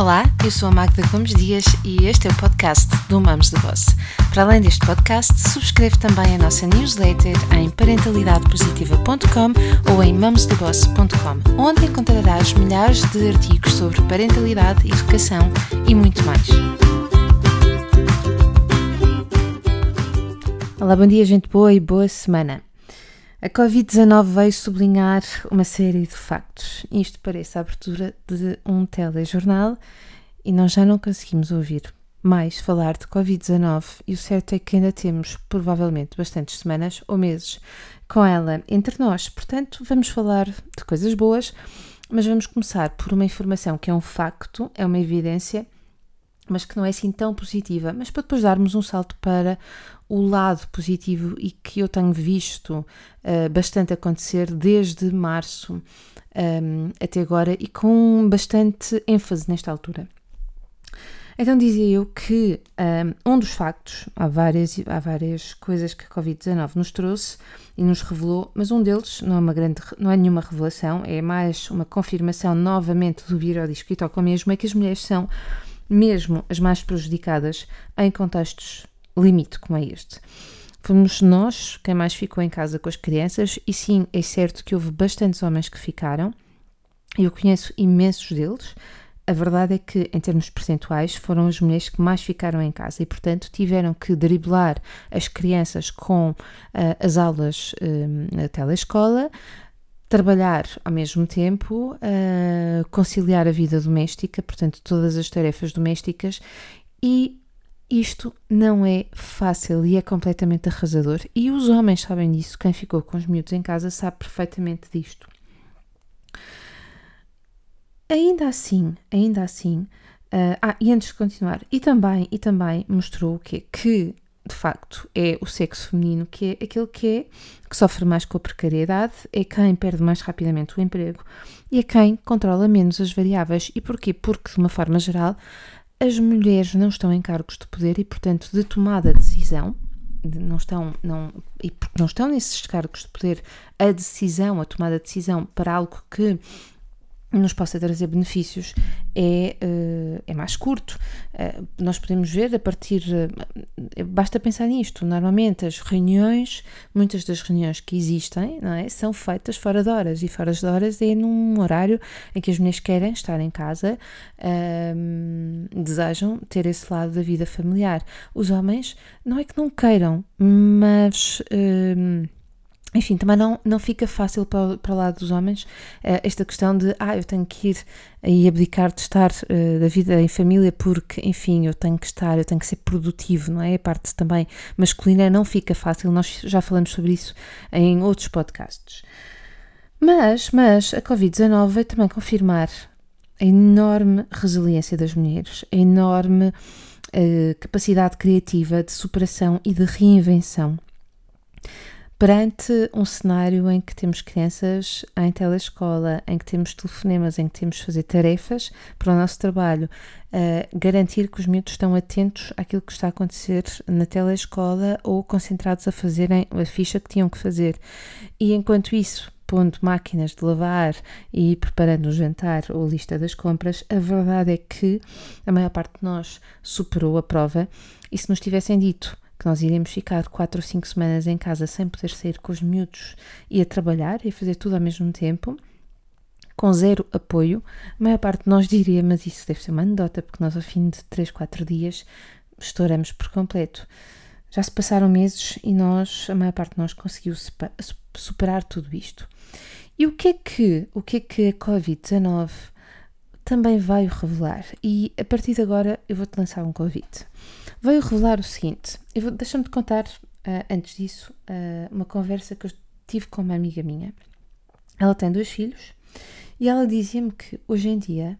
Olá, eu sou a Magda Gomes Dias e este é o podcast do Mamos de Boss. Para além deste podcast, subscreve também a nossa newsletter em parentalidadepositiva.com ou em mamosdeboss.com, onde encontrarás milhares de artigos sobre parentalidade, educação e muito mais. Olá, bom dia, gente boa e boa semana. A Covid-19 veio sublinhar uma série de factos. Isto parece a abertura de um telejornal e nós já não conseguimos ouvir mais falar de Covid-19 e o certo é que ainda temos provavelmente bastantes semanas ou meses com ela entre nós. Portanto, vamos falar de coisas boas, mas vamos começar por uma informação que é um facto, é uma evidência mas que não é assim tão positiva, mas para depois darmos um salto para o lado positivo e que eu tenho visto uh, bastante acontecer desde março um, ehm, até agora e com bastante ênfase nesta altura. Então dizia eu que um, ehm, um dos factos, há várias, há várias coisas que a Covid-19 nos trouxe e nos revelou, mas um deles não é, uma grande, não é nenhuma revelação, é mais uma confirmação novamente do virodisco e toca mesmo, é que as mulheres são mesmo as mais prejudicadas em contextos limite como é este. Fomos nós quem mais ficou em casa com as crianças, e sim, é certo que houve bastantes homens que ficaram, eu conheço imensos deles. A verdade é que, em termos percentuais, foram as mulheres que mais ficaram em casa e, portanto, tiveram que driblar as crianças com uh, as aulas uh, na telescola, trabalhar ao mesmo tempo, uh, conciliar a vida doméstica, portanto, todas as tarefas domésticas, e isto não é fácil e é completamente arrasador. E os homens sabem disso, quem ficou com os miúdos em casa sabe perfeitamente disto. Ainda assim, ainda assim, uh, ah, e antes de continuar, e também, e também mostrou o quê? Que de facto é o sexo feminino que é aquele que é que sofre mais com a precariedade, é quem perde mais rapidamente o emprego e é quem controla menos as variáveis. E porquê? Porque, de uma forma geral, as mulheres não estão em cargos de poder e, portanto, de tomada de decisão, não estão, não, e porque não estão nesses cargos de poder, a decisão, a tomada de decisão para algo que nos possa trazer benefícios é, uh, é mais curto. Uh, nós podemos ver a partir. Uh, basta pensar nisto. Normalmente, as reuniões, muitas das reuniões que existem, não é, são feitas fora de horas. E fora de horas é num horário em que as mulheres querem estar em casa, ehm, desejam ter esse lado da vida familiar. Os homens, não é que não queiram, mas ehm, enfim, também não, não fica fácil para, para o lado dos homens uh, esta questão de, ah, eu tenho que ir e abdicar de estar uh, da vida em família porque, enfim, eu tenho que estar, eu tenho que ser produtivo, não é? A parte também masculina não fica fácil, nós já falamos sobre isso em outros podcasts. Mas, mas a Covid-19 veio também confirmar a enorme resiliência das mulheres, a enorme uh, capacidade criativa de superação e de reinvenção perante um cenário em que temos crianças em telescola, em que temos telefonemas, em que temos de fazer tarefas para o nosso trabalho, uh, garantir que os miúdos estão atentos àquilo que está a acontecer na telescola ou concentrados a fazerem a ficha que tinham que fazer. E enquanto isso, pondo máquinas de lavar e preparando o jantar ou a lista das compras, a verdade é que a maior parte de nós superou a prova e se nos tivessem dito que nós iríamos ficar quatro ou cinco semanas em casa sem poder sair com os miúdos e a trabalhar e fazer tudo ao mesmo tempo, com zero apoio, a maior parte de nós diria, mas isso deve ser uma anedota, porque nós ao fim de três, quatro dias estouramos por completo. Já se passaram meses e nós, a maior parte de nós conseguiu superar tudo isto. E o que é que, o que, é que a Covid-19 também veio revelar? E a partir de agora eu vou-te lançar um convite veio revelar o seguinte. Deixa-me te contar, uh, antes disso, uh, uma conversa que eu tive com uma amiga minha. Ela tem dois filhos e ela dizia-me que hoje em dia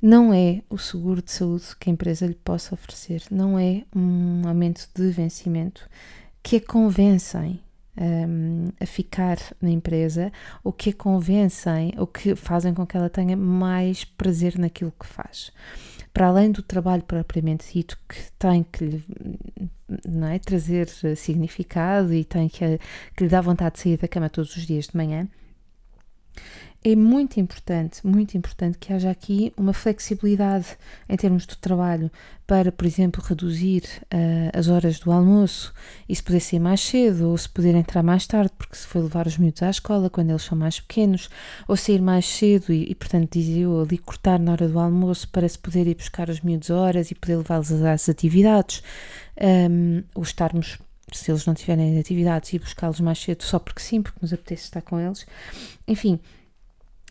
não é o seguro de saúde que a empresa lhe possa oferecer, não é um aumento de vencimento que a convencem um, a ficar na empresa ou que a convencem ou que fazem com que ela tenha mais prazer naquilo que faz. Para além do trabalho propriamente dito, que tem que lhe não é, trazer significado e tem que, que lhe dá vontade de sair da cama todos os dias de manhã, é muito importante, muito importante que haja aqui uma flexibilidade em termos de trabalho para, por exemplo, reduzir uh, as horas do almoço e se puder sair mais cedo ou se puder entrar mais tarde, porque se for levar os miúdos à escola quando eles são mais pequenos, ou sair mais cedo e, e portanto, dizia eu, ali cortar na hora do almoço para se poder ir buscar os miúdos horas e poder levá-los às atividades, um, ou estarmos se eles não tiverem atividades e buscá-los mais cedo só porque sim, porque nos apetece estar com eles. Enfim,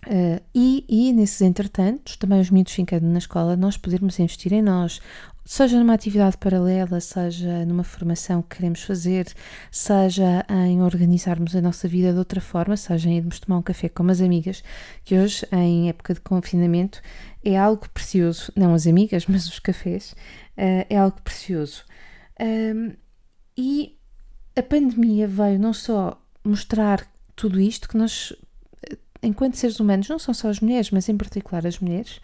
Uh, e, e nesses entretantos, também os miúdos ficando na escola, nós podermos investir em nós, seja numa atividade paralela, seja numa formação que queremos fazer, seja em organizarmos a nossa vida de outra forma, seja em irmos tomar um café com as amigas, que hoje, em época de confinamento, é algo precioso. Não as amigas, mas os cafés, uh, é algo precioso. Um, e a pandemia veio não só mostrar tudo isto que nós enquanto seres humanos, não são só as mulheres, mas em particular as mulheres,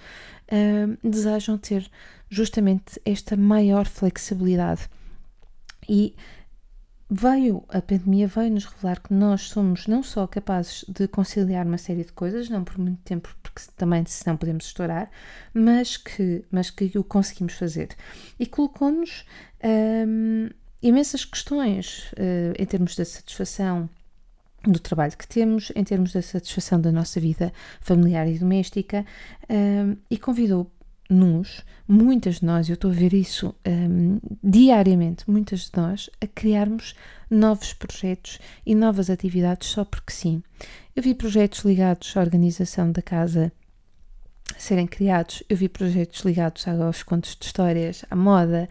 uh, desejam ter justamente esta maior flexibilidade. E veio, a pandemia veio nos revelar que nós somos não só capazes de conciliar uma série de coisas, não por muito tempo, porque também senão podemos estourar, mas que, mas que o conseguimos fazer. E colocou-nos um, imensas questões uh, em termos da satisfação do trabalho que temos, em termos da satisfação da nossa vida familiar e doméstica, um, e convidou-nos, muitas de nós, eu estou a ver isso um, diariamente, muitas de nós, a criarmos novos projetos e novas atividades só porque sim. Eu vi projetos ligados à organização da casa serem criados. Eu vi projetos ligados aos contos de histórias, à moda,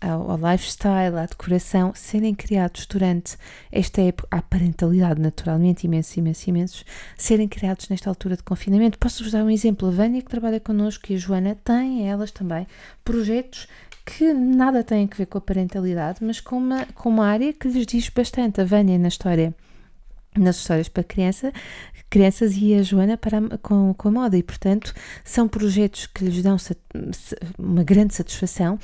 ao, ao, lifestyle, à decoração, serem criados durante esta época, à parentalidade, naturalmente, imensos, imensos, imensos, serem criados nesta altura de confinamento. Posso-vos dar um exemplo? A Vânia, que trabalha connosco, e a Joana, têm elas também projetos que nada têm a ver com a parentalidade, mas com uma, com uma área que lhes diz bastante. A Vânia, na história nas histórias para criança, crianças e a Joana para a, com, com a moda. E portanto são projetos que lhes dão uma grande satisfação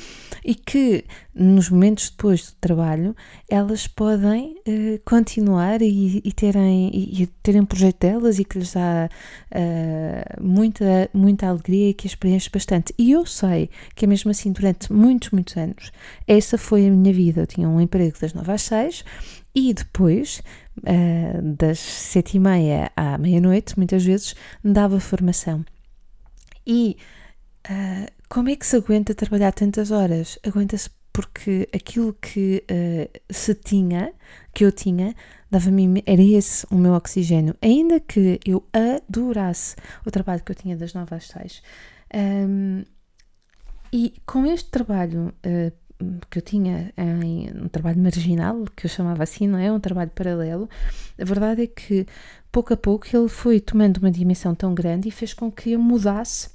e que nos momentos depois do trabalho elas podem uh, continuar e, e terem e, e, terem um projeto delas e que lhes dá uh, muita muita alegria e que as preenche bastante. E eu sei que é mesmo assim durante muitos muitos anos. Essa foi a minha vida. Eu tinha um emprego das nove às seis e depois uh, das sete e meia à meia-noite, muitas vezes, dava formação. E uh, como é que se aguenta trabalhar tantas horas? Aguenta-se porque aquilo que uh, se tinha, que eu tinha, dava-me, era esse o meu oxigênio. Ainda que eu adorasse o trabalho que eu tinha das nove às seis. Um, e com este trabalho uh, que eu tinha em um trabalho marginal, que eu chamava assim, não é? Um trabalho paralelo. A verdade é que pouco a pouco ele foi tomando uma dimensão tão grande e fez com que eu mudasse,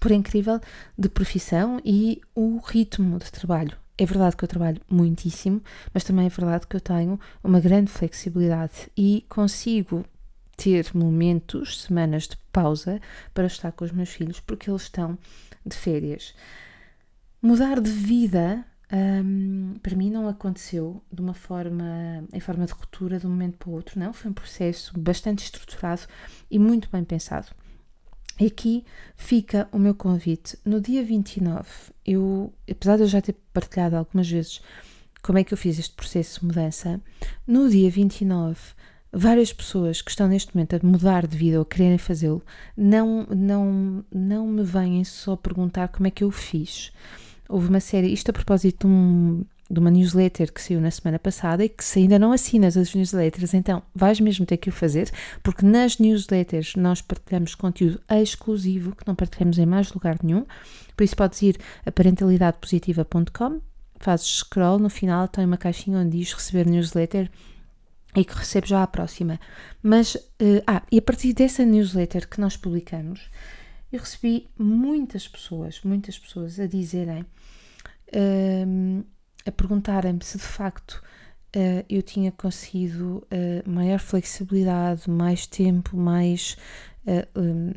por incrível, de profissão e o ritmo de trabalho. É verdade que eu trabalho muitíssimo, mas também é verdade que eu tenho uma grande flexibilidade e consigo ter momentos, semanas de pausa para estar com os meus filhos porque eles estão de férias. Mudar de vida um, para mim não aconteceu de uma forma, em forma de ruptura de um momento para o outro, não. Foi um processo bastante estruturado e muito bem pensado. E aqui fica o meu convite. No dia 29, eu, apesar de eu já ter partilhado algumas vezes como é que eu fiz este processo de mudança, no dia 29 várias pessoas que estão neste momento a mudar de vida ou quererem fazê-lo não, não, não me vêm só perguntar como é que eu fiz. Houve uma série, isto a propósito de, um, de uma newsletter que saiu na semana passada e que se ainda não assinas as newsletters, então vais mesmo ter que o fazer, porque nas newsletters nós partilhamos conteúdo exclusivo que não partilhamos em mais lugar nenhum. Por isso podes ir a parentalidadepositiva.com, fazes scroll, no final tem uma caixinha onde diz receber newsletter e que recebes já a próxima. Mas, uh, ah, e a partir dessa newsletter que nós publicamos, eu recebi muitas pessoas, muitas pessoas a dizerem uh, a perguntarem-me se de facto uh, eu tinha conseguido uh, maior flexibilidade, mais tempo, mais um,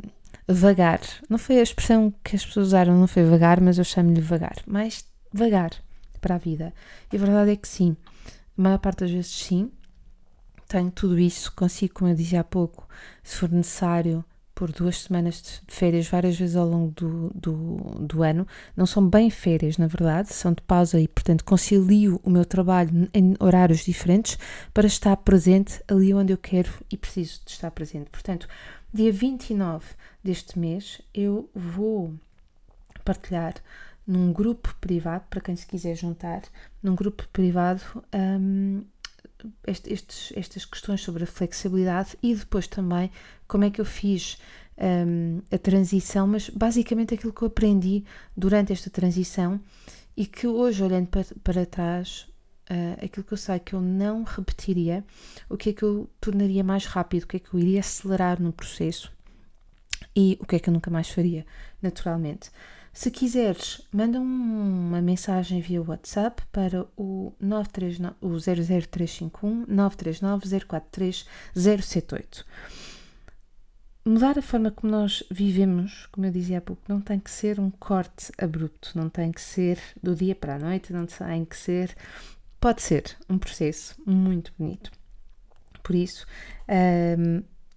vagar. Não foi a expressão que as pessoas usaram, não foi vagar, mas eu chamo-lhe vagar. Mais vagar para a vida. E a verdade é que sim. A maior parte das vezes sim, tenho tudo isso, consigo, como eu dizia há pouco, se for necessário, por duas semanas de férias várias vezes ao longo do, do, do, ano. Não são bem férias, na verdade, são de pausa e, portanto, concilio o meu trabalho em horários diferentes para estar presente ali onde eu quero e preciso de estar presente. Portanto, dia 29 deste mês eu vou partilhar num grupo privado, para quem se quiser juntar, num grupo privado. Um, estes, estas questões sobre a flexibilidade e depois também como é que eu fiz um, a transição, mas basicamente aquilo que eu aprendi durante esta transição e que hoje, olhando para, para trás, uh, aquilo que eu sei que eu não repetiria, o que é que eu tornaria mais rápido, o que é que eu iria acelerar no processo e o que é que eu nunca mais faria, naturalmente. Se quiseres, manda uma mensagem via WhatsApp para o, 939, o 00351 939 043 078. Mudar a forma como nós vivemos, como eu dizia há pouco, não tem que ser um corte abrupto, não tem que ser do dia para a noite, não tem que ser. Pode ser um processo muito bonito. Por isso,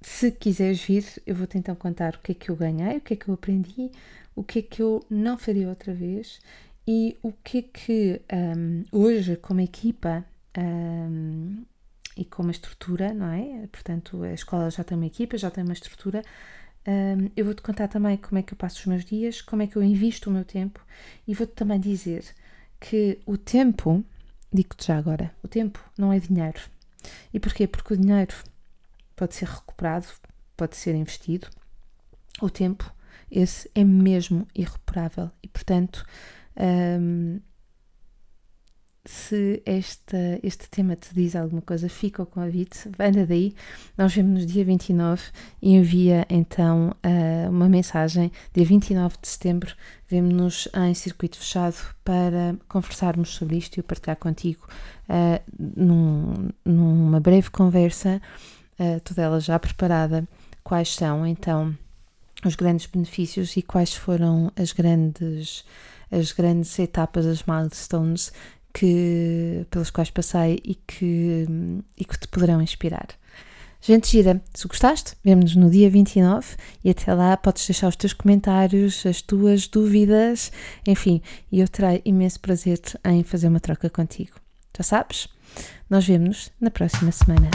se quiseres vir, eu vou-te então contar o que é que eu ganhei, o que é que eu aprendi, o que é que eu não faria outra vez e o que é que um, hoje, como equipa um, e com uma estrutura, não é? Portanto, a escola já tem uma equipa, já tem uma estrutura. Um, eu vou-te contar também como é que eu passo os meus dias, como é que eu invisto o meu tempo e vou-te também dizer que o tempo, digo-te já agora, o tempo não é dinheiro. E porquê? Porque o dinheiro pode ser recuperado, pode ser investido. O tempo esse é mesmo irreparável. E, portanto, um, se esta, este tema te diz alguma coisa, fica o convite, anda daí. Nós vemos no dia 29 e envia então uh, uma mensagem. Dia 29 de setembro, vemos-nos em circuito fechado para conversarmos sobre isto e eu partilhar contigo uh, num, numa breve conversa, uh, toda ela já preparada, quais são então os grandes benefícios e quais foram as grandes, as grandes etapas, as milestones que, pelas quais passei e que, e que te poderão inspirar. Gente gira, se gostaste, vemo-nos no dia 29 e até lá podes deixar os teus comentários, as tuas dúvidas, enfim, e eu terei imenso prazer em fazer uma troca contigo. Já sabes? Nós vemos-nos na próxima semana.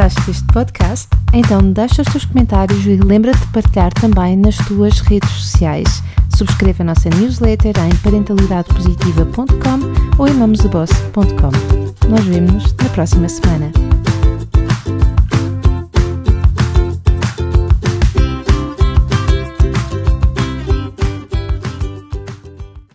Gostaste deste podcast? Então deixa os teus comentários e lembra-te de partilhar também nas tuas redes sociais. Subscreve a nossa newsletter em parentalidadepositiva.com ou em mamosdeboss.com. Nós vemos-nos na próxima semana.